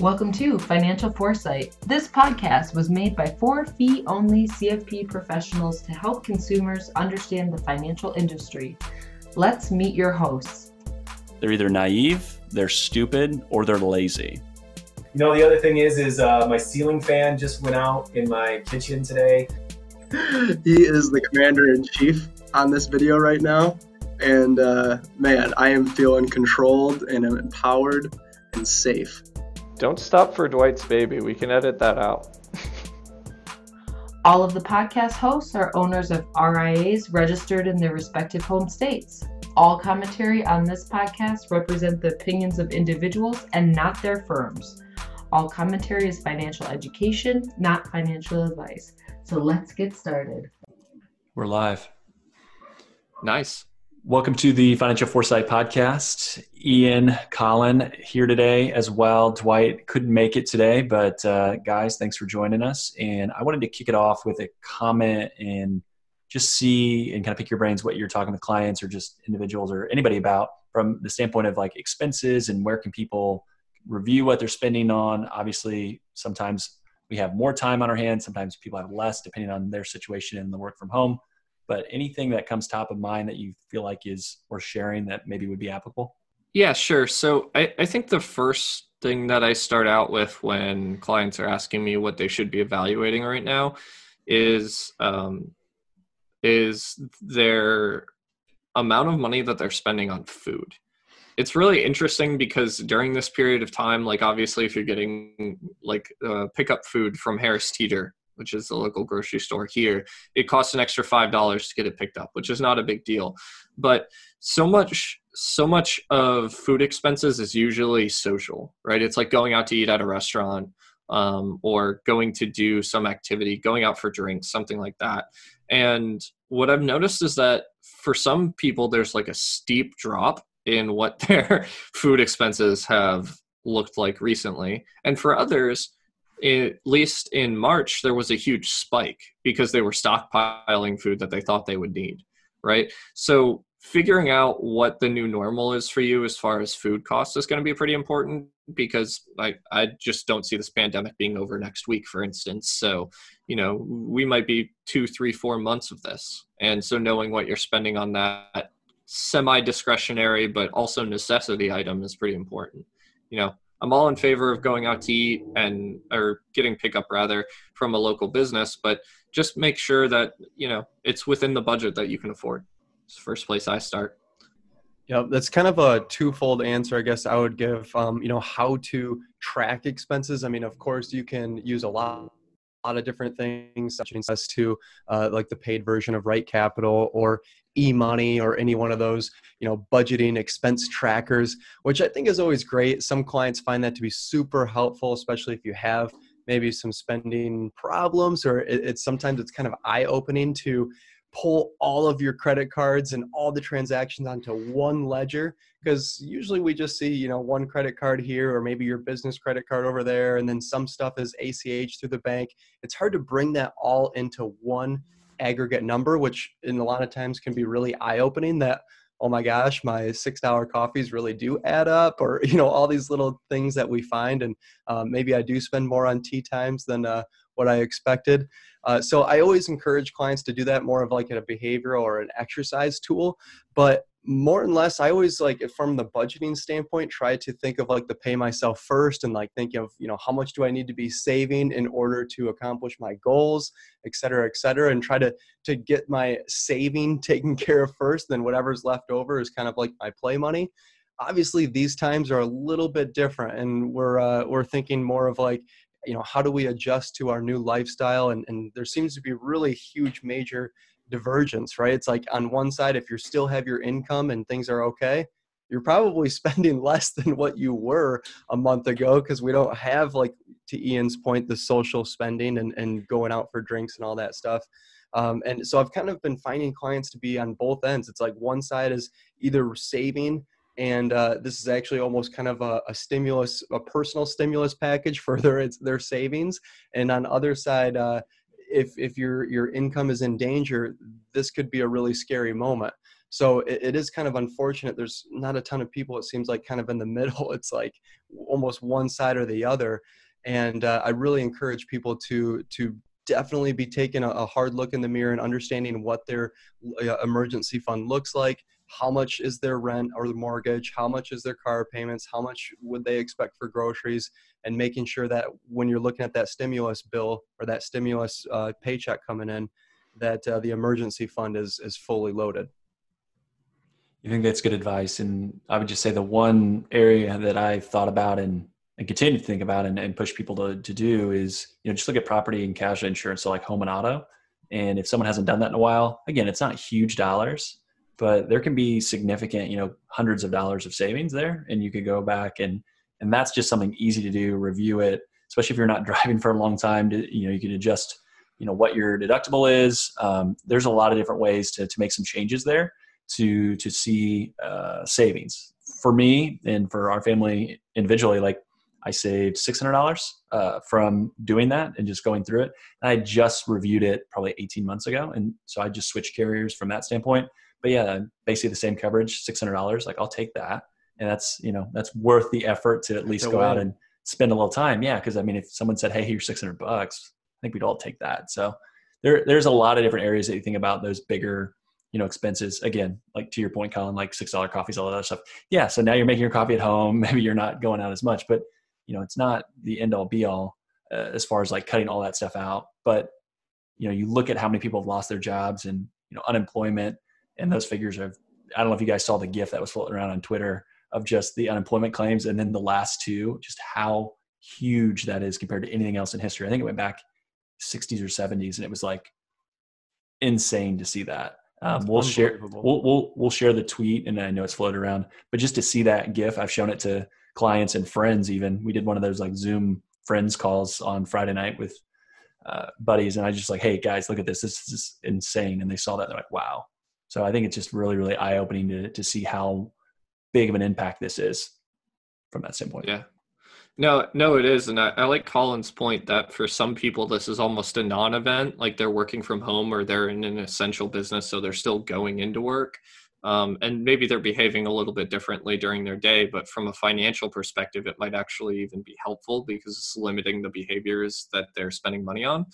Welcome to Financial Foresight. This podcast was made by four fee only CFP professionals to help consumers understand the financial industry. Let's meet your hosts. They're either naive, they're stupid, or they're lazy. You know, the other thing is, is uh, my ceiling fan just went out in my kitchen today. He is the commander in chief on this video right now. And uh, man, I am feeling controlled and I'm empowered and safe. Don't stop for Dwight's baby. We can edit that out. All of the podcast hosts are owners of RIAs registered in their respective home states. All commentary on this podcast represent the opinions of individuals and not their firms. All commentary is financial education, not financial advice. So let's get started. We're live. Nice. Welcome to the Financial Foresight Podcast. Ian, Colin here today as well. Dwight couldn't make it today, but uh, guys, thanks for joining us. And I wanted to kick it off with a comment and just see and kind of pick your brains what you're talking with clients or just individuals or anybody about from the standpoint of like expenses and where can people review what they're spending on. Obviously, sometimes we have more time on our hands, sometimes people have less depending on their situation and the work from home but anything that comes top of mind that you feel like is worth sharing that maybe would be applicable? Yeah, sure. So I, I think the first thing that I start out with when clients are asking me what they should be evaluating right now is um, is their amount of money that they're spending on food. It's really interesting because during this period of time, like obviously, if you're getting like uh, pickup food from Harris Teeter, which is the local grocery store here, it costs an extra five dollars to get it picked up, which is not a big deal. But so much so much of food expenses is usually social, right? It's like going out to eat at a restaurant um, or going to do some activity, going out for drinks, something like that. And what I've noticed is that for some people, there's like a steep drop in what their food expenses have looked like recently. And for others, at least in March, there was a huge spike because they were stockpiling food that they thought they would need, right? So figuring out what the new normal is for you as far as food costs is going to be pretty important because I, I just don't see this pandemic being over next week, for instance. So, you know, we might be two, three, four months of this. And so knowing what you're spending on that semi discretionary, but also necessity item is pretty important. You know, I'm all in favor of going out to eat and or getting pickup rather from a local business, but just make sure that you know it's within the budget that you can afford. It's the first place I start. Yeah, that's kind of a twofold answer, I guess I would give. Um, you know, how to track expenses. I mean, of course, you can use a lot lot of different things such as to uh, like the paid version of RightCapital or eMoney or any one of those you know budgeting expense trackers which i think is always great. Some clients find that to be super helpful especially if you have maybe some spending problems or it, it's sometimes it's kind of eye-opening to pull all of your credit cards and all the transactions onto one ledger because usually we just see you know one credit card here or maybe your business credit card over there and then some stuff is ach through the bank. It's hard to bring that all into one aggregate number, which in a lot of times can be really eye opening that, oh my gosh, my six dollar coffees really do add up, or, you know, all these little things that we find. And um, maybe I do spend more on tee times than uh, what I expected. Uh, so I always encourage clients to do that more of like a behavioral or an exercise tool. But more and less i always like from the budgeting standpoint try to think of like the pay myself first and like think of you know how much do i need to be saving in order to accomplish my goals et cetera et cetera and try to to get my saving taken care of first then whatever's left over is kind of like my play money. Obviously these times are a little bit different and we're uh, we're thinking more of like you know how do we adjust to our new lifestyle and, and there seems to be really huge major divergence, right? It's like on one side, if you still have your income and things are okay, you're probably spending less than what you were a month ago because we don't have like to ian's point the social spending and, and going out for drinks and all that stuff. Um, and so i've kind of been finding clients to be on both ends. It's like one side is either saving and uh, this is actually almost kind of a, a, stimulus a personal stimulus package for their their savings. And on the other side uh, if if your your income is in danger, this could be a really scary moment. So it, it is kind of unfortunate. There's not a ton of people. It seems like kind of in the middle. It's like almost one side or the other. And uh, I really encourage people to to definitely be taking a, a, hard look in the mirror and understanding what their uh, emergency fund looks like. How much is their rent or the mortgage? How much is their car payments? How much would they expect for groceries? And making sure that when you're looking at that stimulus bill or that stimulus uh, paycheck coming in, that uh, the emergency fund is is fully loaded. I think that's good advice. And I would just say the one area that I thought about and, and continue to think about and, and push people to, to do is, you know, just look at property and casualty insurance. So like home and auto. And if someone hasn't done that in a while, again, it's not huge dollars, but there can be significant, you know, hundreds of dollars of savings there. And you could go back and, and that's just something easy to do, review it, especially if you're not driving for a long time to, you know, you can adjust, you know, what your deductible is. Um, there's a lot of different ways to, to make some changes there to to see uh, savings. For me and for our family individually like i saved $600 uh, from doing that and just going through it. And i just reviewed it probably 18 months ago and so i just switched carriers from that standpoint. But yeah basically the same coverage $600 like i'll take that and that's you know that's worth the effort to at least go out and spend a little time. Yeah because i mean if someone said hey here's 600 bucks i think we'd all take that. So there, there's a lot of different areas that you think about those bigger you know expenses. Again like to your point colin like six dollar coffees all that stuff. Yeah so now you're making your coffee at home. Maybe you're not going out as much but you know it's not the end all be all uh, as far as like cutting all that stuff out. But you know you look at how many people have lost their jobs and you know unemployment and those figures are i don't know if you guys saw the gif that was floating around on twitter of just the unemployment claims and then the last two just how huge that is compared to anything else in history i think it went back 60s or 70s and it was like insane to see that um, we'll share we'll, we'll we'll share the tweet, and I know it's floated around. But just to see that GIF, I've shown it to clients and friends. Even we did one of those like Zoom friends calls on Friday night with uh, buddies, and I just like, hey guys, look at this. This is insane. And they saw that, they're like, wow. So I think it's just really really eye opening to to see how big of an impact this is from that standpoint. Yeah, no, no, it is, and I, I, like Colin's point that for some people this is almost a non-event, like they're working from home or they're in an essential business, so they're still going into work, um, and maybe they're behaving a little bit differently during their day. But from a financial perspective, it might actually even be helpful because it's limiting the behaviors that they're spending money on.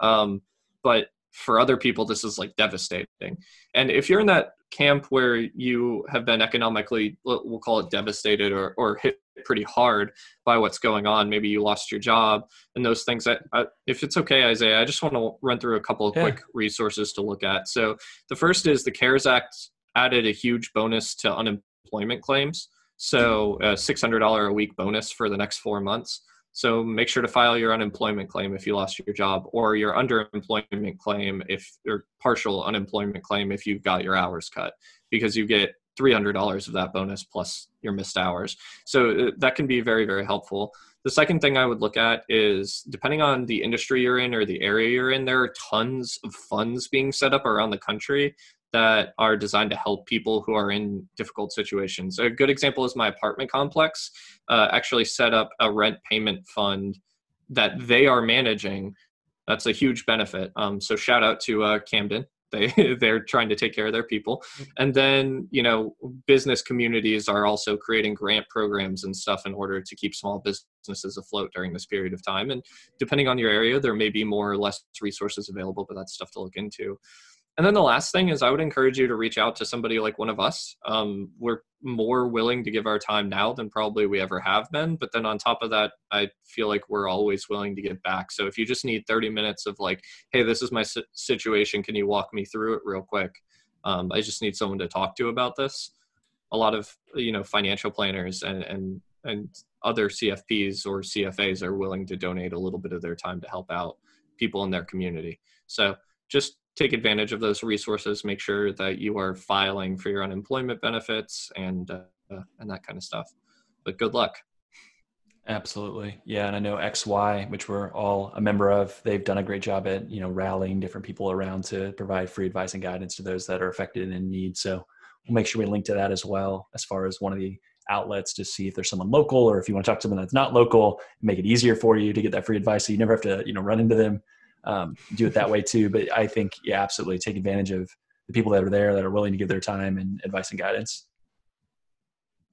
Um, but for other people this is like devastating. And if you're in that camp where you have been economically we'll call it devastated or, or hit pretty hard by what's going on maybe you lost your job and those things that if it's okay isaiah i just want to run through a couple of yeah. quick resources to look at. So the first is the cares act added a huge bonus to unemployment claims. So a $600 a week bonus for the next four months so make sure to file your unemployment claim if you lost your job, or your underemployment claim if or partial unemployment claim if you got your hours cut, because you get $300 of that bonus plus your missed hours. So uh, that can be very, very helpful. The second thing I would look at is depending on the industry you're in or the area you're in, there are tons of funds being set up around the country that are designed to help people who are in difficult situations. A good example is my apartment complex uh, actually set up a rent payment fund that they are managing. That's a huge benefit. Um, so shout out to uh, Camden. They they're trying to take care of their people, and then you know business communities are also creating grant programs and stuff in order to keep small businesses afloat during this period of time. And depending on your area, there may be more or less resources available, but that's stuff to look into. And then the last thing is, I would encourage you to reach out to somebody like one of us. Um, we're more willing to give our time now than probably we ever have been. But then on top of that, I feel like we're always willing to give back. So if you just need 30 minutes of like, hey, this is my situation, can you walk me through it real quick? Um, I just need someone to talk to about this. A lot of you know financial planners and and and other CFPs or CFAs are willing to donate a little bit of their time to help out people in their community. So just take advantage of those resources. Make sure that you are filing for your unemployment benefits and uh, and that kind of stuff. But good luck. Absolutely, yeah. And I know XY, which we're all a member of, they've done a great job at you know rallying different people around to provide free advice and guidance to those that are affected and in need. So we'll make sure we link to that as well, as far as one of the outlets to see if there's someone local or if you want to talk to someone that's not local, make it easier for you to get that free advice so you never have to you know run into them um, do it that way too. But I think, yeah, absolutely take advantage of the people that are there that are willing to give their time and advice and guidance.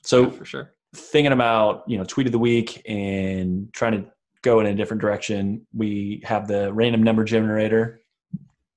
So Yeah, for sure. thinking about you know tweet of the week and trying to go in a different direction, we have the random number generator.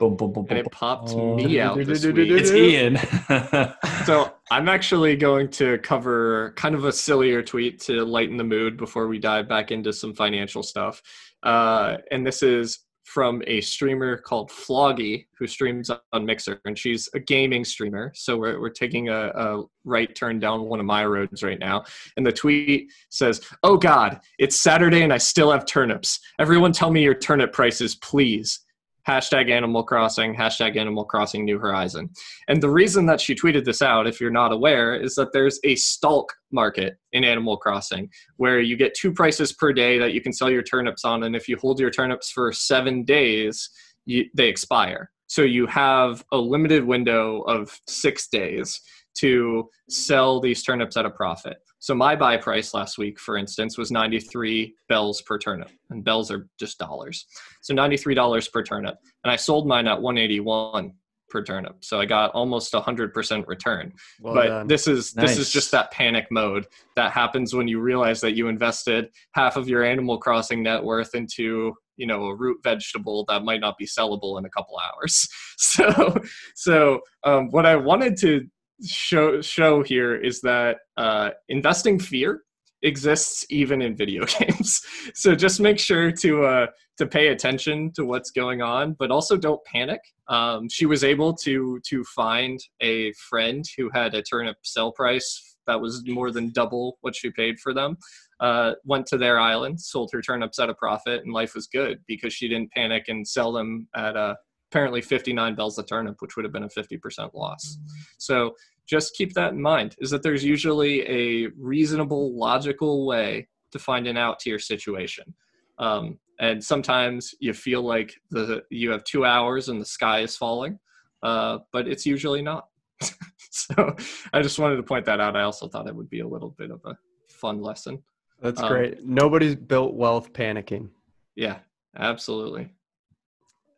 Boom, boom, boom, boom. And it popped Oh. me out this week. It's Ian. So I'm actually going to cover kind of a sillier tweet to lighten the mood before we dive back into some financial stuff. Uh, and this is from a streamer called Floggy, who streams on Mixer, and she's a gaming streamer. So we're, we're taking a, a right turn down one of my roads right now. And the tweet says, Oh God, it's Saturday and I still have turnips. Everyone tell me your turnip prices, please. Hashtag Animal Crossing, hashtag Animal Crossing New Horizon. And the reason that she tweeted this out, if you're not aware, is that there's a stalk market in Animal Crossing where you get two prices per day that you can sell your turnips on. And if you hold your turnips for seven days, you, they expire. So you have a limited window of six days to sell these turnips at a profit. So my buy price last week, for instance, was 93 bells per turnip, and bells are just dollars. So $93 per turnip, and I sold mine at 181 per turnip. So I got almost 100% return. Well but done. this is this is just that panic mode that happens when you realize that you invested half of your Animal Crossing net worth into you know a root vegetable that might not be sellable in a couple hours. So so um, what I wanted to show show here is that uh, investing fear exists even in video games. so just make sure to uh, to pay attention to what's going on, but also don't panic. Um, she was able to to find a friend who had a turnip sell price that was more than double what she paid for them. Uh, went to their island, sold her turnips at a profit, and life was good because she didn't panic and sell them at uh, apparently 59 bells a turnip, which would have been a 50% loss. So just keep that in mind is that there's usually a reasonable logical way to find an out to your situation um, and sometimes you feel like the you have two hours and the sky is falling uh, but it's usually not so i just wanted to point that out i also thought it would be a little bit of a fun lesson That's um, great. Nobody's built wealth panicking. yeah absolutely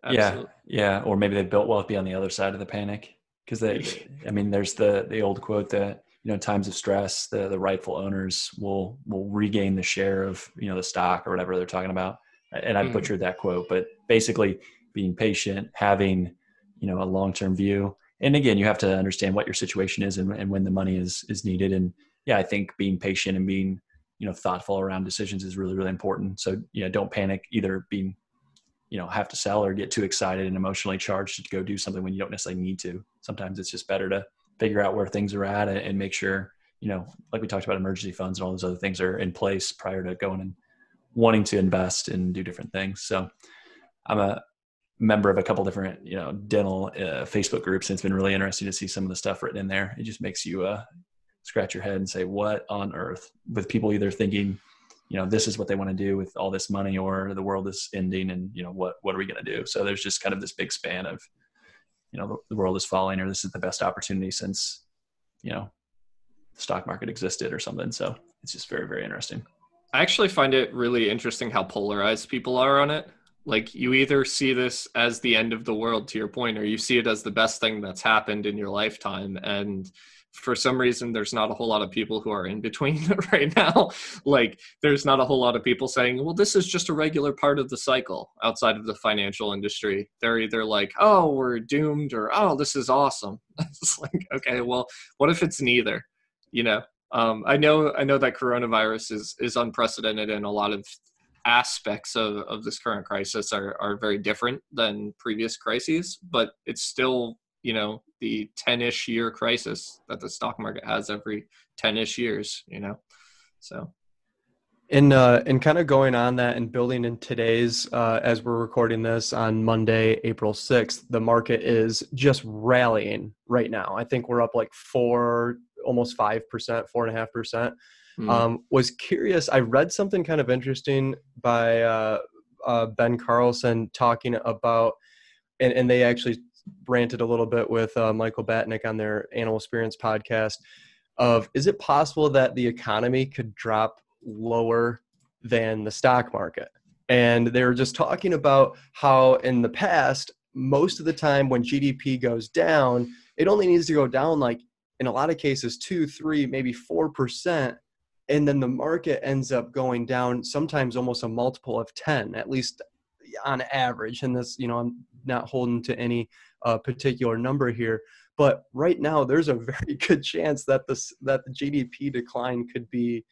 Yeah, yeah, or maybe they built wealth be on the other side of the panic because they. I mean, there's the the old quote that you know, times of stress, the the rightful owners will will regain the share of you know the stock or whatever they're talking about. And I Mhm. butchered that quote, but basically being patient, having you know a long term view, and again, you have to understand what your situation is and, and when the money is is needed. And yeah, I think being patient and being you know thoughtful around decisions is really really important. So yeah, don't panic either being you know have to sell or get too excited and emotionally charged to go do something when you don't necessarily need to. Sometimes it's just better to figure out where things are at and, make sure you know like we talked about emergency funds and all those other things are in place prior to going and wanting to invest and do different things. So i'm a member of a couple different you know dental uh, facebook groups and it's been really interesting to see some of the stuff written in there. It just makes you uh, scratch your head and say what on earth? With people either thinking you know this is what they want to do with all this money or the world is ending and you know what what are we going to do? So there's just kind of this big span of you know the, the world is falling or this is the best opportunity since you know the stock market existed or something. So it's just very very interesting. I actually find it really interesting how polarized people are on it. Like you either see this as the end of the world to your point or you see it as the best thing that's happened in your lifetime. And for some reason there's not a whole lot of people who are in between right now. Like there's not a whole lot of people saying, "Well, this is just a regular part of the cycle outside of the financial industry." They're either like, "Oh, we're doomed," or "Oh, this is awesome." it's like, okay, well, what if it's neither? You know, um, I know I know that coronavirus is is unprecedented and a lot of aspects of, of this current crisis are, are very different than previous crises, but it's still, you know, the 10-ish year crisis that the stock market has every 10-ish years, you know. So And uh, and kind of going on that and building in today's uh, as we're recording this on Monday, April sixth, the market is just rallying right now. I think we're up like four, almost five percent, four and a half percent. mm, Um, was curious. I read something kind of interesting by uh, uh, Ben Carlson talking about, and, and they actually ranted a little bit with uh, Michael Batnick on their Animal Spirits podcast. Of is it possible that the economy could drop lower than the stock market? And they were just talking about how in the past most of the time when GDP goes down, it only needs to go down like in a lot of cases two, three, maybe four percent, and then the market ends up going down sometimes almost a multiple of ten, at least on average. And this, you know, I'm not holding to any uh, particular number here, but right now there's a very good chance that this that the GDP decline could be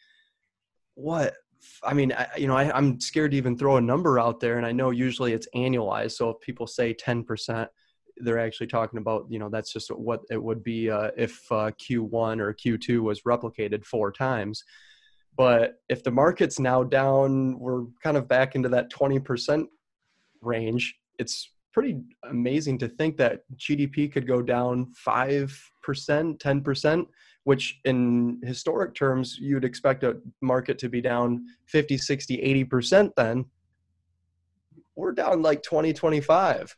what I mean, I, you know, I, am scared to even throw a number out there, and I know usually it's annualized. So if people say 10%, they're actually talking about, you know, that's just what it would be uh, if uh, Q1 or Q2 was replicated four times. But if the market's now down, we're kind of back into that 20% range. It's pretty amazing to think that GDP could go down 5%, 10% which in historic terms you'd expect a market to be down 50 60 80% then. We're down like 20 25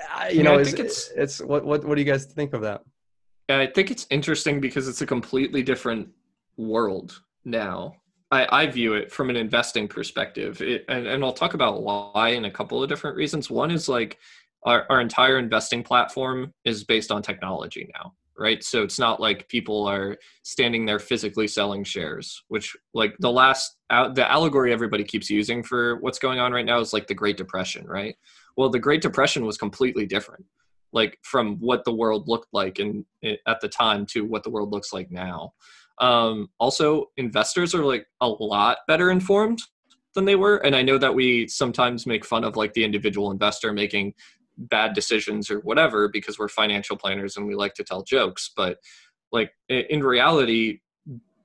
uh, you know I think it's, it's what, what what do you guys think of that? I think it's interesting because it's a completely different world now I, I view it from an investing perspective. It, and, and i'll talk about why in a couple of different reasons. One is like our, our entire investing platform is based on technology now right? So it's not like people are standing there physically selling shares which like the last the allegory everybody keeps using for what's going on right now is like the great depression right? Well the great depression was completely different like from what the world looked like in, at the time to what the world looks like now um also investors are like a lot better informed than they were and i know that we sometimes make fun of like the individual investor making bad decisions or whatever because we're financial planners and we like to tell jokes but like in reality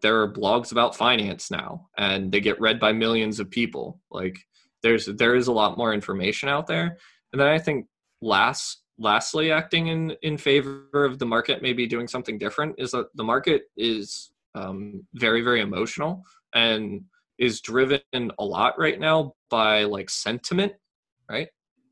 there are blogs about finance now and they get read by millions of people. Like there's there is a lot more information out there. And then i think last lastly acting in in favor of the market maybe doing something different is that the market is um, very very emotional and is driven a lot right now by like sentiment right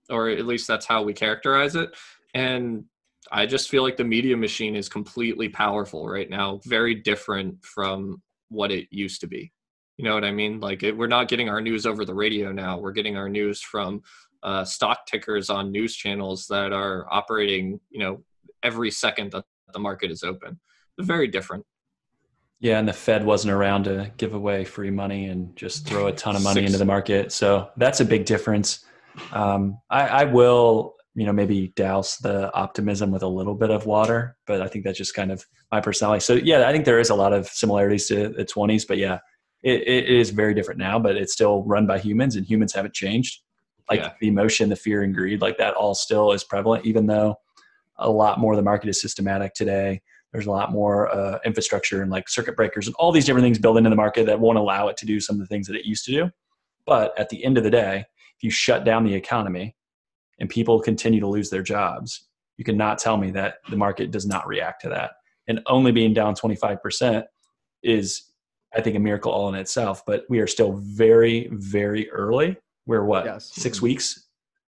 or at least that's how we characterize it. And I just feel like the media machine is completely powerful right now, very different from what it used to be. You know what I mean? Like it, we're not getting our news over the radio now. We're getting our news from uh, stock tickers on news channels that are operating, you know, every second that the market is open. very different. Yeah, and the Fed wasn't around to give away free money and just throw a ton of money Six. into the market. So that's a big difference. Um, I, I will, you know, maybe douse the optimism with a little bit of water, but I think that's just kind of my personality. So yeah, I think there is a lot of similarities to the 20s, but yeah, it, it is very different now, but it's still run by humans and humans haven't changed. Like yeah. the emotion, the fear and greed, like that all still is prevalent, even though a lot more of the market is systematic today. There's a lot more uh, infrastructure and like circuit breakers and all these different things built into the market that won't allow it to do some of the things that it used to do. But at the end of the day, if you shut down the economy and people continue to lose their jobs, you cannot tell me that the market does not react to that. And only being down 25% is, I think, a miracle all in itself. But we are still very, very early. We're what, yes. 6 weeks,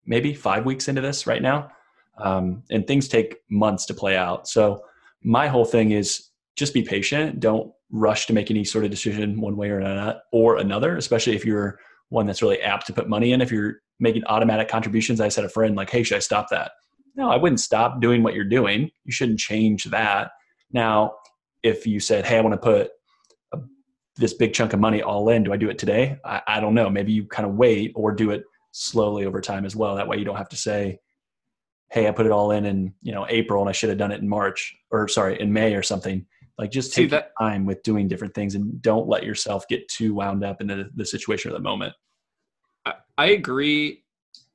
maybe five weeks into this right now? Um, and things take months to play out. So, my whole thing is just be patient. Don't rush to make any sort of decision one way or another, or another especially if you're one that's really apt to put money in. If you're making automatic contributions, I said a friend like, "Hey, should I stop that?" No, I wouldn't stop doing what you're doing. You shouldn't change that. Now, if you said, "Hey, I want to put a, this big chunk of money all in," do I do it today? I, I don't know. Maybe you kind of wait or do it slowly over time as well. That way, you don't have to say, "Hey, I put it all in in you know April and I should have done it in March or sorry in May or something." Like just take that, time with doing different things and don't let yourself get too wound up into the, the situation at the moment. I, I agree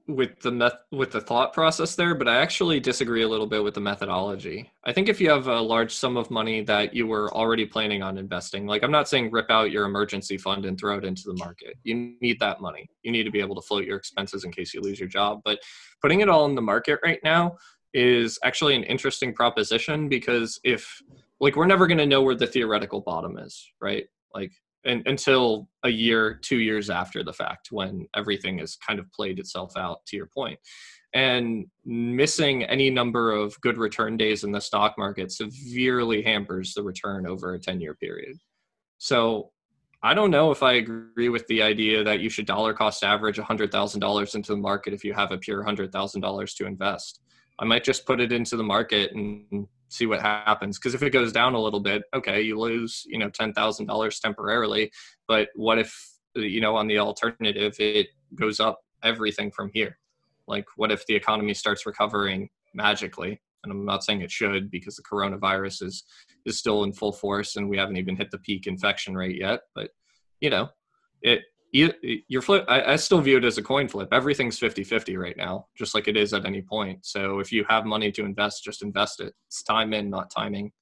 with the meth- with the thought process there, but I actually disagree a little bit with the methodology. I think if you have a large sum of money that you were already planning on investing, like I'm not saying rip out your emergency fund and throw it into the market. You need that money. You need to be able to float your expenses in case you lose your job. But putting it all in the market right now is actually an interesting proposition because if like we're never going to know where the theoretical bottom is right like and, until a year two years after the fact when everything has kind of played itself out to your point and missing any number of good return days in the stock market severely hampers the return over a 10 year period so I don't know if I agree with the idea that you should dollar cost average $100,000 into the market if you have a pure $100,000 to invest. I might just put it into the market and see what happens. Because if it goes down a little bit, okay, you lose, you know, $10,000 temporarily. But what if, you know, on the alternative, it goes up everything from here? Like, what if the economy starts recovering magically? And I'm not saying it should because the coronavirus is is still in full force and we haven't even hit the peak infection rate yet. But you know, it you, your flip I, I, still view it as a coin flip. Everything's 50-50 right now just like it is at any point. So if you have money to invest just invest it. It's time in not timing.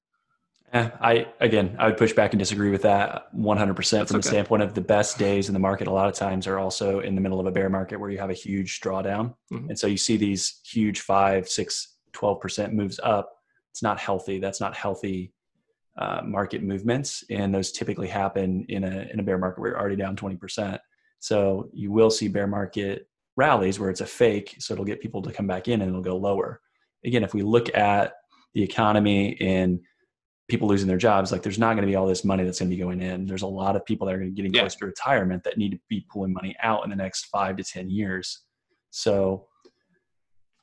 Eh, i again i would push back and disagree with that 100% That's from the standpoint of the best days in the market a lot of times are also in the middle of a bear market where you have a huge drawdown. Mm-hmm. and so you see these huge 5 6 12% moves up. It's not healthy. That's not healthy uh, market movements, and those typically happen in a in a bear market where you're already down 20%. So you will see bear market rallies where it's a fake, so it'll get people to come back in and it'll go lower. Again, if we look at the economy and people losing their jobs, like there's not going to be all this money that's going to be going in. There's a lot of people that are going to be getting yeah. close to retirement that need to be pulling money out in the next five to ten years. So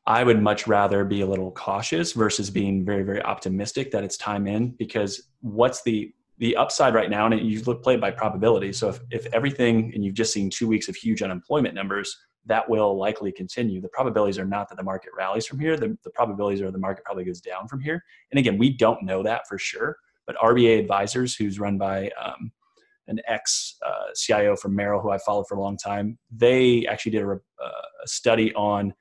I would much rather be a little cautious versus being very, very optimistic that it's time in because what's the the upside right now, and you look play by probability. So if, if everything and you've just seen two weeks of huge unemployment numbers, that will likely continue. The probabilities are not that the market rallies from here. The, the probabilities are the market probably goes down from here. And again, we don't know that for sure. But RBA Advisors, who's run by um, an ex uh, CIO from Merrill, who I followed for a long time, they actually did a, uh, a study on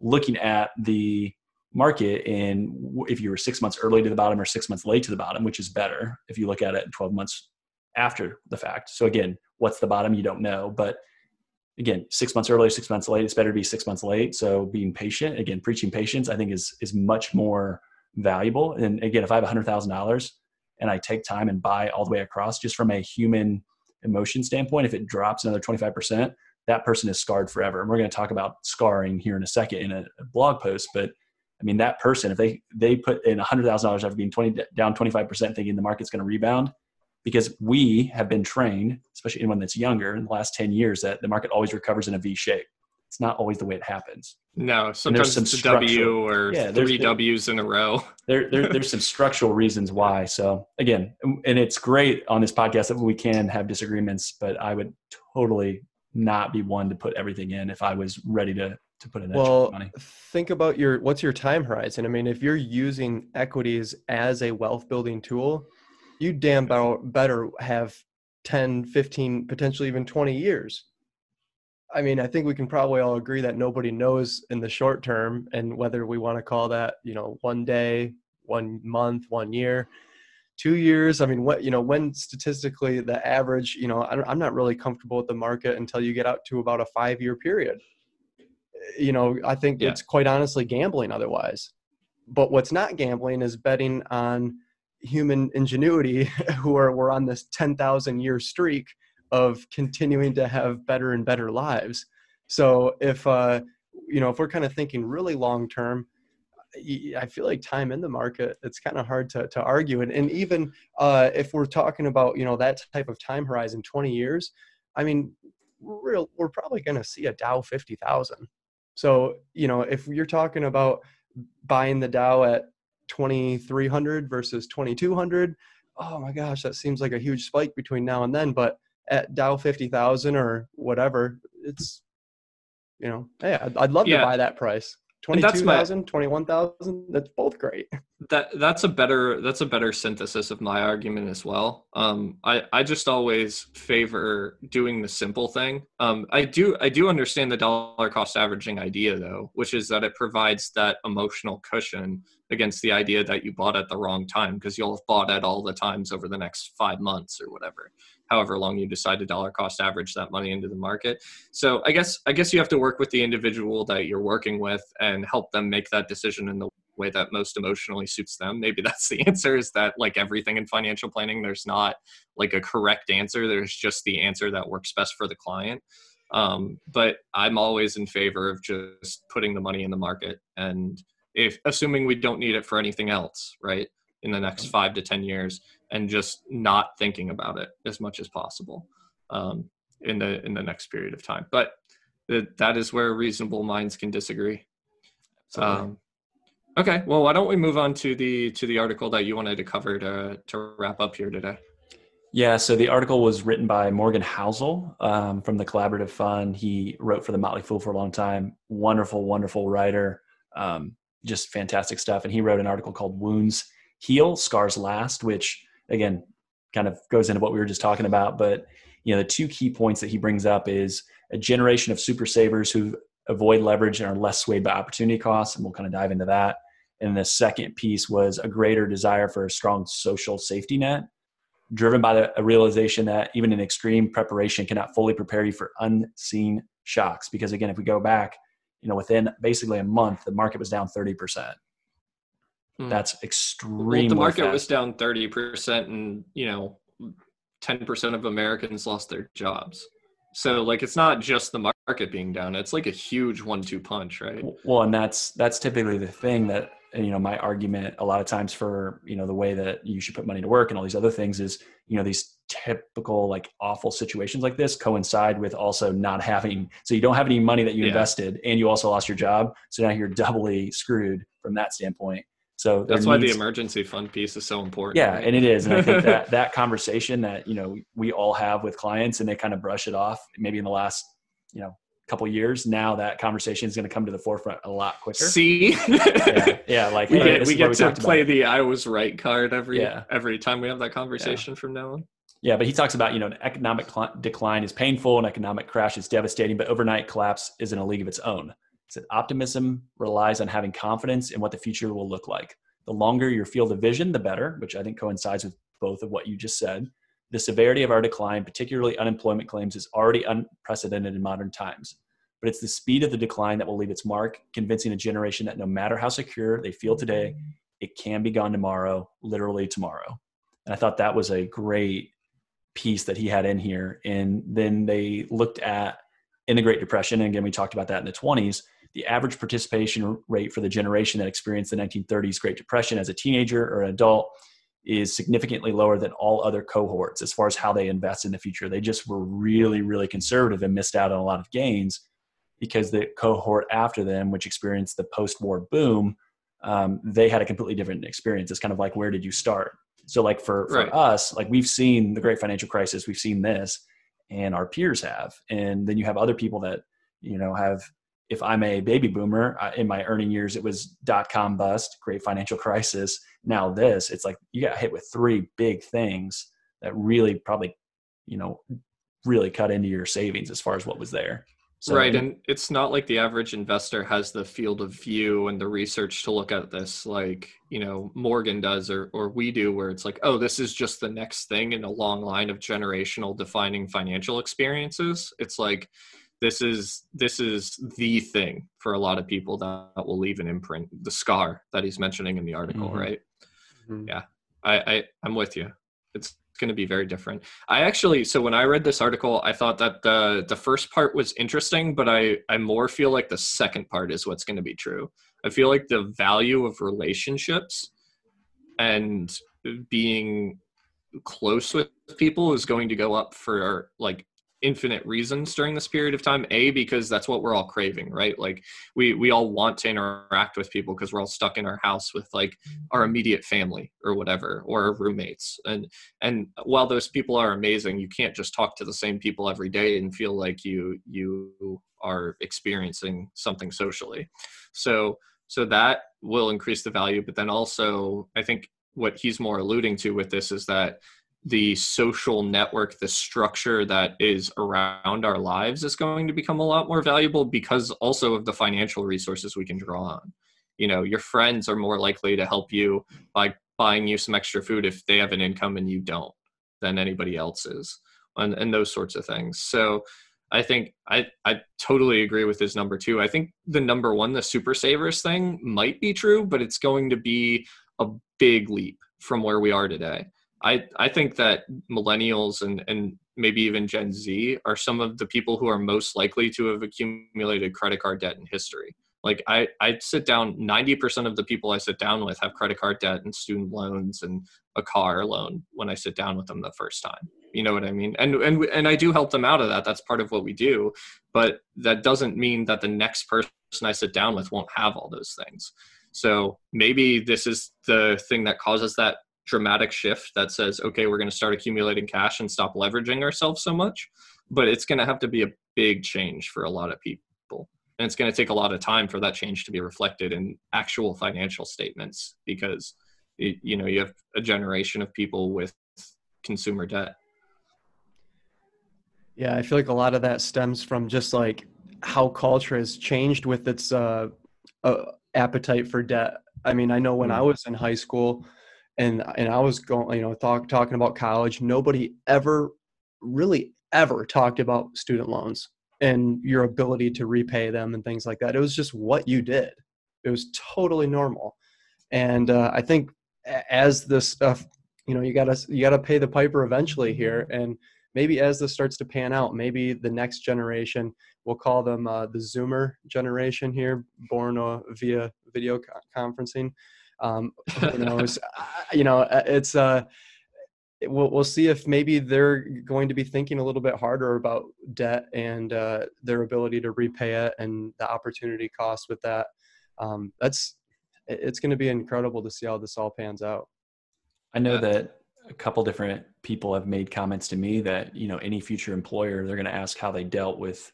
looking at the market and if you were six months early to the bottom or six months late to the bottom, which is better if you look at it 12 months after the fact. So again, what's the bottom? You don't know, but again, six months early, six months late, it's better to be six months late. So being patient, again, preaching patience, I think is, is much more valuable. And again, if I have a hundred thousand dollars and I take time and buy all the way across just from a human emotion standpoint, if it drops another 25%, that person is scarred forever. And we're going to talk about scarring here in a second in a, a blog post. But I mean, that person, if they they put in hundred thousand dollars after being twenty down twenty five percent, thinking the market's going to rebound, because we have been trained, especially anyone that's younger, in the last ten years, that the market always recovers in a V shape. It's not always the way it happens. No, sometimes it's a W or yeah, three W's in a row. there, there, there's some structural reasons why. So again, and it's great on this podcast that we can have disagreements, but I would totally not be one to put everything in if I was ready to to put in well, money. Think about your what's your time horizon. I mean, if you're using equities as a wealth building tool, you damn better have 10, 15, potentially even 20 years. I mean, I think we can probably all agree that nobody knows in the short term and whether we want to call that, you know, one day, one month, one year two years i mean what you know when statistically the average you know i'm not really comfortable with the market until you get out to about a five year period you know i think yeah. it's quite honestly gambling otherwise. But what's not gambling is betting on human ingenuity who are we're on this 10,000 year streak of continuing to have better and better lives. So if uh you know if we're kind of thinking really long term I feel like time in the market, it's kind of hard to, to argue. And, and even uh, if we're talking about, you know, that type of time horizon, 20 years, I mean, we're, we're probably going to see a Dow 50,000. So, you know, if you're talking about buying the Dow at 2,300 versus 2,200, oh my gosh, that seems like a huge spike between now and then. But at Dow 50,000 or whatever, it's, you know, hey, I'd, I'd love yeah. to buy that price. 22,000, 21,000, that's both great. That that's a better that's a better synthesis of my argument as well. Um I I just always favor doing the simple thing. Um I do I do understand the dollar cost averaging idea though, which is that it provides that emotional cushion against the idea that you bought at the wrong time because you'll have bought at all the times over the next 5 months or whatever however long you decide to dollar cost average that money into the market. So I guess I guess you have to work with the individual that you're working with and help them make that decision in the way that most emotionally suits them. Maybe that's the answer is that like everything in financial planning there's not like a correct answer. There's just the answer that works best for the client. Um, but I'm always in favor of just putting the money in the market and if assuming we don't need it for anything else, right? In the next 5 to 10 years and just not thinking about it as much as possible. um, in the in the next period of time. But that is where reasonable minds can disagree. Um, okay, well, why don't we move on to the to the article that you wanted to cover to to wrap up here today? Yeah, so the article was written by Morgan Housel um, from the Collaborative Fund. He wrote for the Motley Fool for a long time. Wonderful, wonderful writer. Um, just fantastic stuff. And he wrote an article called Wounds Heal, Scars Last, which again kind of goes into what we were just talking about. But you know, the two key points that he brings up is a generation of super savers who avoid leverage and are less swayed by opportunity costs, and we'll kind of dive into that. And the second piece was a greater desire for a strong social safety net, driven by the, a realization that even an extreme preparation cannot fully prepare you for unseen shocks. Because again, if we go back, you know, within basically a month, the market was down 30%. Hmm. That's extremely. Well, the market fast. was down 30%, and, you know, 10% of Americans lost their jobs. So like it's not just the market being down; it's like a huge one-two punch, right? Well, and that's that's typically the thing that you know my argument a lot of times for you know the way that you should put money to work and all these other things is you know these typical like awful situations like this coincide with also not having so you don't have any money that you yeah. invested and you also lost your job so now you're doubly screwed from that standpoint so that's why the emergency fund piece is so important. Yeah, right? and it is. And I think that that conversation that you know we all have with clients, and they kind of brush it off. Maybe in the last you know couple years, now that conversation is going to come to the forefront a lot quicker. See, yeah, yeah, like we hey, get, we get we to play about. the "I was right" card every yeah. every time we have that conversation yeah. from now on. Yeah, but he talks about you know an economic cl- decline is painful, an economic crash is devastating, but overnight collapse is in a league of its own. Said optimism relies on having confidence in what the future will look like. The longer your field of vision, the better, which I think coincides with both of what you just said. The severity of our decline, particularly unemployment claims, is already unprecedented in modern times. But it's the speed of the decline that will leave its mark, convincing a generation that no matter how secure they feel today, it can be gone tomorrow, literally tomorrow. And I thought that was a great piece that he had in here. And then they looked at in the Great Depression, and again, we talked about that in the 20s, the average participation rate for the generation that experienced the 1930s Great Depression as a teenager or an adult is significantly lower than all other cohorts as far as how they invest in the future. They just were really, really conservative and missed out on a lot of gains because the cohort after them, which experienced the post war boom, um, they had a completely different experience. It's kind of like, where did you start? So, like for, for right. us, like we've seen the great financial crisis, we've seen this, and our peers have. And then you have other people that, you know, have if I'm a baby boomer uh, in my earning years, it was dot com bust, great financial crisis. Now this, it's like you got hit with three big things that really probably, you know, really cut into your savings as far as what was there. So, right, and it's not like the average investor has the field of view and the research to look at this like you know Morgan does or or we do, where it's like, oh, this is just the next thing in a long line of generational defining financial experiences. It's like this is this is the thing for a lot of people that, that will leave an imprint the scar that he's mentioning in the article mm-hmm. right mm-hmm. yeah I, I i'm with you it's going to be very different. I actually so when i read this article i thought that the the first part was interesting but i i more feel like the second part is what's going to be true. I feel like the value of relationships and being close with people is going to go up for like infinite reasons during this period of time. A because that's what we're all craving right? Like we we all want to interact with people because we're all stuck in our house with like our immediate family or whatever or our roommates. And and while those people are amazing you can't just talk to the same people every day and feel like you you are experiencing something socially. So so that will increase the value but then also i think what he's more alluding to with this is that the social network, the structure that is around our lives is going to become a lot more valuable because also of the financial resources we can draw on. You know, your friends are more likely to help you by buying you some extra food if they have an income and you don't than anybody else is, and, and those sorts of things. So I think I, I totally agree with his number two. I think the number one, the super savers thing might be true, but it's going to be a big leap from where we are today. I, I think that millennials and, and maybe even Gen Z are some of the people who are most likely to have accumulated credit card debt in history. Like I, I sit down, 90% of the people I sit down with have credit card debt and student loans and a car loan when I sit down with them the first time, You know what I mean? And and and I do help them out of that. That's part of what we do. But that doesn't mean that the next person I sit down with won't have all those things. So maybe this is the thing that causes that dramatic shift that says, okay, we're going to start accumulating cash and stop leveraging ourselves so much. But it's going to have to be a big change for a lot of people. And it's going to take a lot of time for that change to be reflected in actual financial statements because you know you have a generation of people with consumer debt yeah i feel like a lot of that stems from just like how culture has changed with its uh, uh, appetite for debt i mean i know when i mm. was in high school and and i was going you know talk, talking about college nobody ever really ever talked about student loans and your ability to repay them and things like that. It was just what you did. It was totally normal. And uh, i think as this stuff you know you gotta you gotta pay the piper eventually here and maybe as this starts to pan out maybe the next generation we'll call them uh, the zoomer generation here born uh, via video co- conferencing um, who knows? You know uh, it's uh we'll, we'll see if maybe they're going to be thinking a little bit harder about debt and uh, their ability to repay it and the opportunity cost with that. Um, that's it's going to be incredible to see how this all pans out. I know that a couple different people have made comments to me that you know any future employer they're going to ask how they dealt with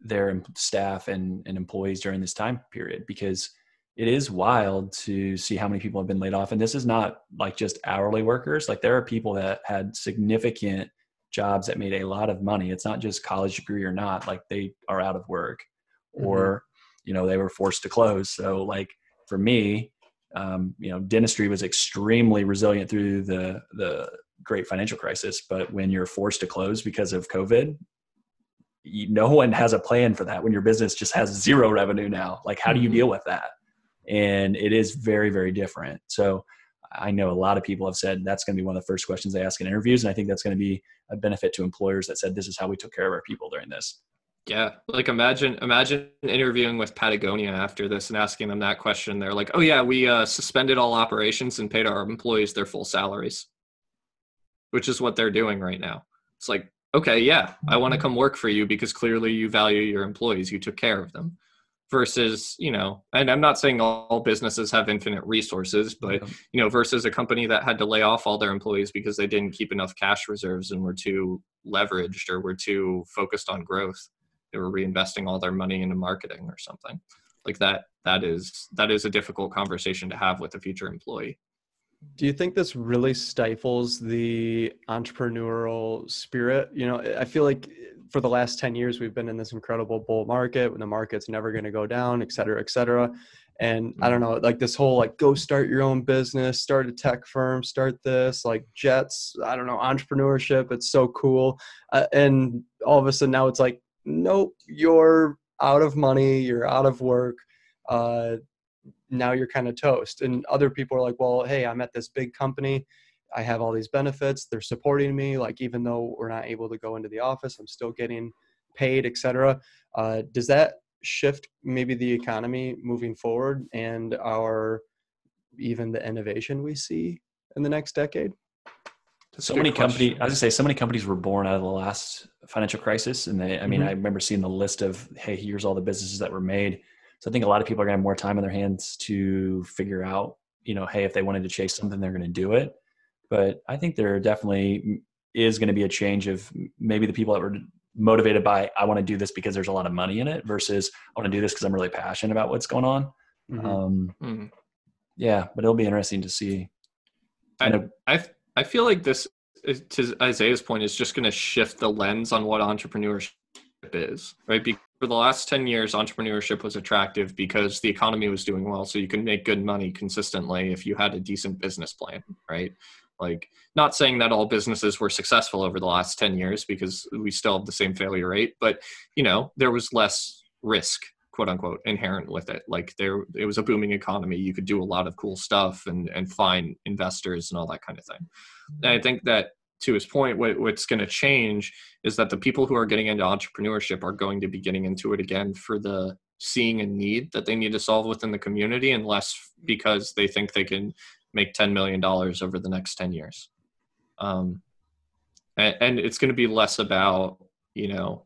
their staff and, and employees during this time period because it is wild to see how many people have been laid off and this is not like just hourly workers like there are people that had significant jobs that made a lot of money it's not just college degree or not like they are out of work mm-hmm. or you know they were forced to close so like for me, um, you know, dentistry was extremely resilient through the the great financial crisis. But when you're forced to close because of COVID, you, no one has a plan for that. When your business just has zero revenue now, like how do you mm-hmm. deal with that? And it is very very different. So I know a lot of people have said that's going to be one of the first questions they ask in interviews, and I think that's going to be a benefit to employers that said this is how we took care of our people during this. Yeah, like imagine imagine interviewing with Patagonia after this and asking them that question. They're like, "Oh yeah, we uh, suspended all operations and paid our employees their full salaries," which is what they're doing right now. It's like, okay, yeah, I want to come work for you because clearly you value your employees. You took care of them. Versus, you know, and I'm not saying all businesses have infinite resources, but you know, versus a company that had to lay off all their employees because they didn't keep enough cash reserves and were too leveraged or were too focused on growth they were reinvesting all their money into marketing or something. Like that that is that is a difficult conversation to have with a future employee. Do you think this really stifles the entrepreneurial spirit? You know i feel like for the last 10 years we've been in this incredible bull market when the market's never going to go down et cetera et cetera and i don't mm-hmm. know like this whole like go start your own business start a tech firm start this like jets i don't know entrepreneurship it's so cool uh, and all of a sudden now it's like nope, you're out of money, you're out of work. Uh, now you're kind of toast. And other people are like, well, hey, I'm at this big company. I have all these benefits. They're supporting me. Like, even though we're not able to go into the office, I'm still getting paid, etc. Uh, does that shift maybe the economy moving forward and our even the innovation we see in the next decade? so many companies as i say so many companies were born out of the last financial crisis and they i mean mm-hmm. i remember seeing the list of hey here's all the businesses that were made so i think a lot of people are gonna have more time on their hands to figure out you know hey if they wanted to chase something they're gonna do it but i think there definitely is going to be a change of maybe the people that were motivated by i want to do this because there's a lot of money in it versus i want to do this because i'm really passionate about what's going on mm-hmm. Um, mm-hmm. yeah but it'll be interesting to see I, know, I I feel like this, to Isaiah's point, is just going to shift the lens on what entrepreneurship is, right? Because for the last 10 years, entrepreneurship was attractive because the economy was doing well. So you can make good money consistently if you had a decent business plan, right? Like, not saying that all businesses were successful over the last 10 years because we still have the same failure rate, but, you know, there was less risk quote unquote inherent with it. Like there it was a booming economy. You could do a lot of cool stuff and and find investors and all that kind of thing. And i think that to his point what, what's going to change is that the people who are getting into entrepreneurship are going to be getting into it again for the seeing a need that they need to solve within the community and less because they think they can make $10 million over the next 10 years. Um, and, and it's going to be less about you know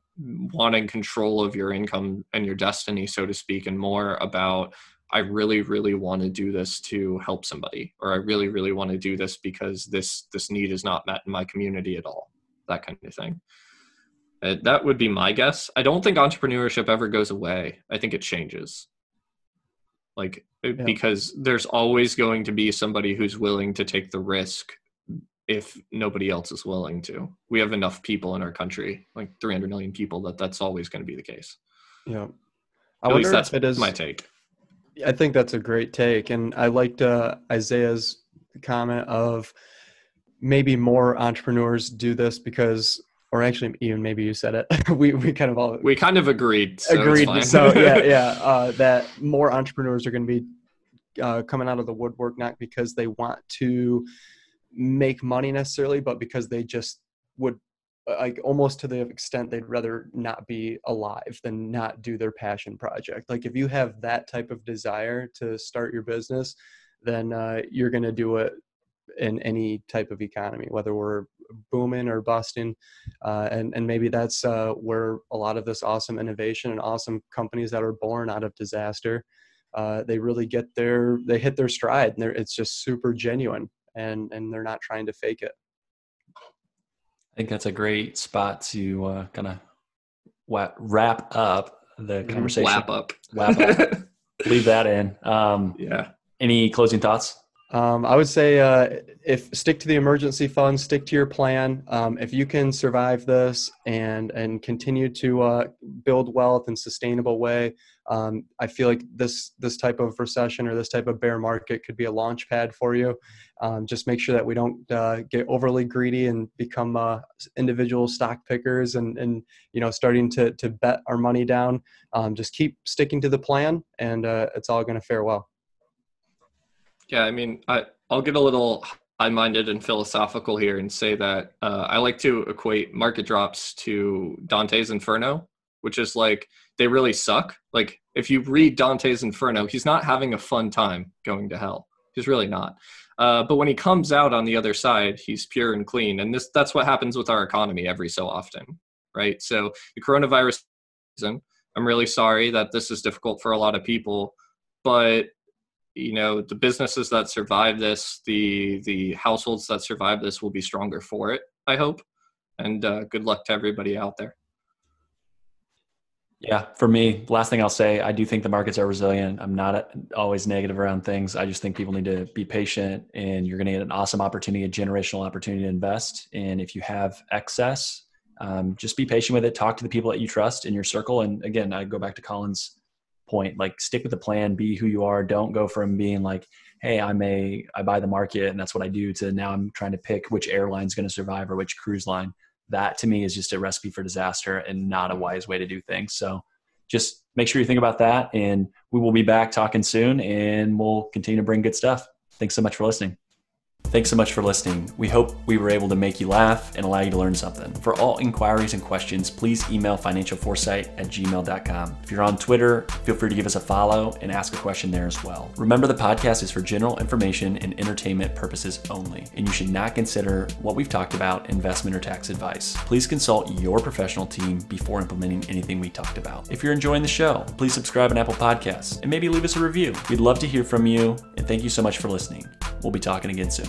wanting control of your income and your destiny so to speak and more about i really really want to do this to help somebody or i really really want to do this because this this need is not met in my community at all that kind of thing. Uh, that would be my guess. I don't think entrepreneurship ever goes away. I think it changes like uh, yeah. because there's always going to be somebody who's willing to take the risk if nobody else is willing to. We have enough people in our country, like 300 million people, that that's always going to be the case. Yeah. I At least that's it is, my take. I think that's a great take. And I liked uh, Isaiah's comment of maybe more entrepreneurs do this because or actually even maybe you said it. We, we kind of all we kind of agreed so agreed. so yeah yeah uh, that more entrepreneurs are going to be uh, coming out of the woodwork not because they want to make money necessarily, but because they just would uh, like almost to the extent they'd rather not be alive than not do their passion project. Like if you have that type of desire to start your business, then uh, you're going to do it in any type of economy, whether we're booming or busting. Uh, and, and maybe that's uh, where a lot of this awesome innovation and awesome companies that are born out of disaster, uh, they really get their, they hit their stride and it's just super genuine and and they're not trying to fake it. I think that's a great spot to uh, kind of wrap up the mm-hmm. conversation. Wrap up. Wrap up. Leave that in. Um, yeah. Any closing thoughts? Um, I would say uh, if stick to the emergency fund, stick to your plan. Um, if you can survive this and and continue to uh, build wealth in sustainable way, um, I feel like this this type of recession or this type of bear market could be a launch pad for you. Um, just make sure that we don't uh, get overly greedy and become uh, individual stock pickers and and you know starting to to bet our money down. Um, just keep sticking to the plan, and uh, it's all going to fare well. Yeah, I mean, I, I'll get a little high minded and philosophical here and say that uh, I like to equate market drops to Dante's Inferno, which is like they really suck. Like, if you read Dante's Inferno, he's not having a fun time going to hell. He's really not. Uh, but when he comes out on the other side, he's pure and clean. And this that's what happens with our economy every so often, right? So the coronavirus season, I'm really sorry that this is difficult for a lot of people, but you know the businesses that survive this the the households that survive this will be stronger for it i hope. And uh, good luck to everybody out there. Yeah for me last thing i'll say i do think the markets are resilient. I'm not always negative around things. I just think people need to be patient and you're going to get an awesome opportunity a generational opportunity to invest. And if you have excess um, just be patient with it. Talk to the people that you trust in your circle. And again i go back to colin's point like stick with the plan be who you are. Don't go from being like hey i'm a i buy the market and that's what i do to now i'm trying to pick which airline's going to survive or which cruise line. That to me is just a recipe for disaster and not a wise way to do things. So just make sure you think about that and we will be back talking soon and we'll continue to bring good stuff. Thanks so much for listening Thanks so much for listening. We hope we were able to make you laugh and allow you to learn something. For all inquiries and questions, please email financialforesight at gmail.com. If you're on Twitter, feel free to give us a follow and ask a question there as well. Remember, the podcast is for general information and entertainment purposes only, and you should not consider what we've talked about investment or tax advice. Please consult your professional team before implementing anything we talked about. If you're enjoying the show, please subscribe on Apple Podcasts and maybe leave us a review. We'd love to hear from you, and thank you so much for listening. We'll be talking again soon.